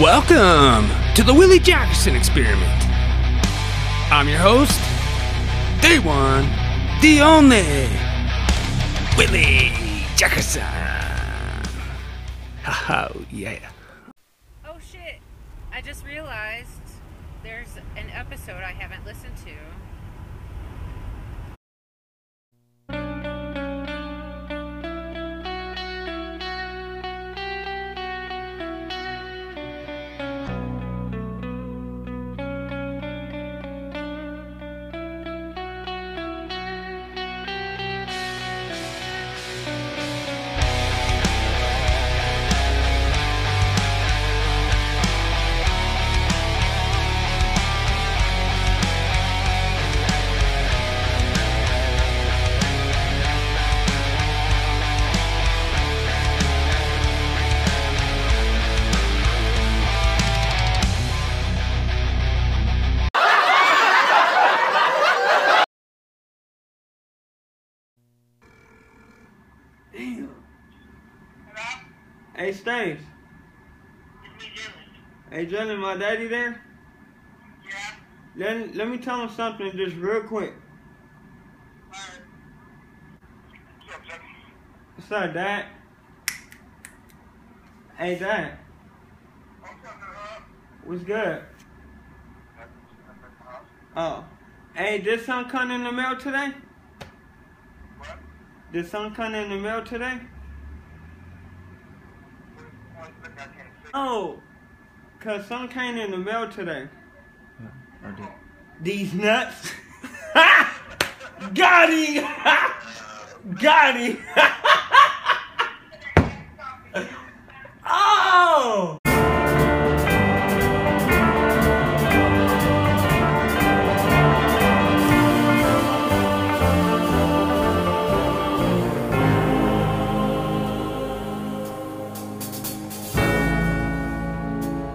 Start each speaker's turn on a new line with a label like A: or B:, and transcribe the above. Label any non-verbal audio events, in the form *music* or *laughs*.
A: Welcome to the Willie Jackerson Experiment. I'm your host, the one, the only, Willie Jackerson. Oh, yeah.
B: Oh shit! I just realized there's an episode I haven't listened to.
C: Hey, Staves. Hey, Jalen, my daddy there?
D: Yeah.
C: Let, let me tell him something just real quick.
D: Alright. What's up?
C: What's up, Dad? Hey, Dad.
D: What's up,
C: What's good? Oh. Hey, did some come in the mail today?
D: What?
C: Did some come in the mail today?
D: What? Look, I can't see.
C: Oh. Cause some came in the mail today.
E: I did.
C: These nuts. *laughs* Got him! *laughs* Got him! *laughs*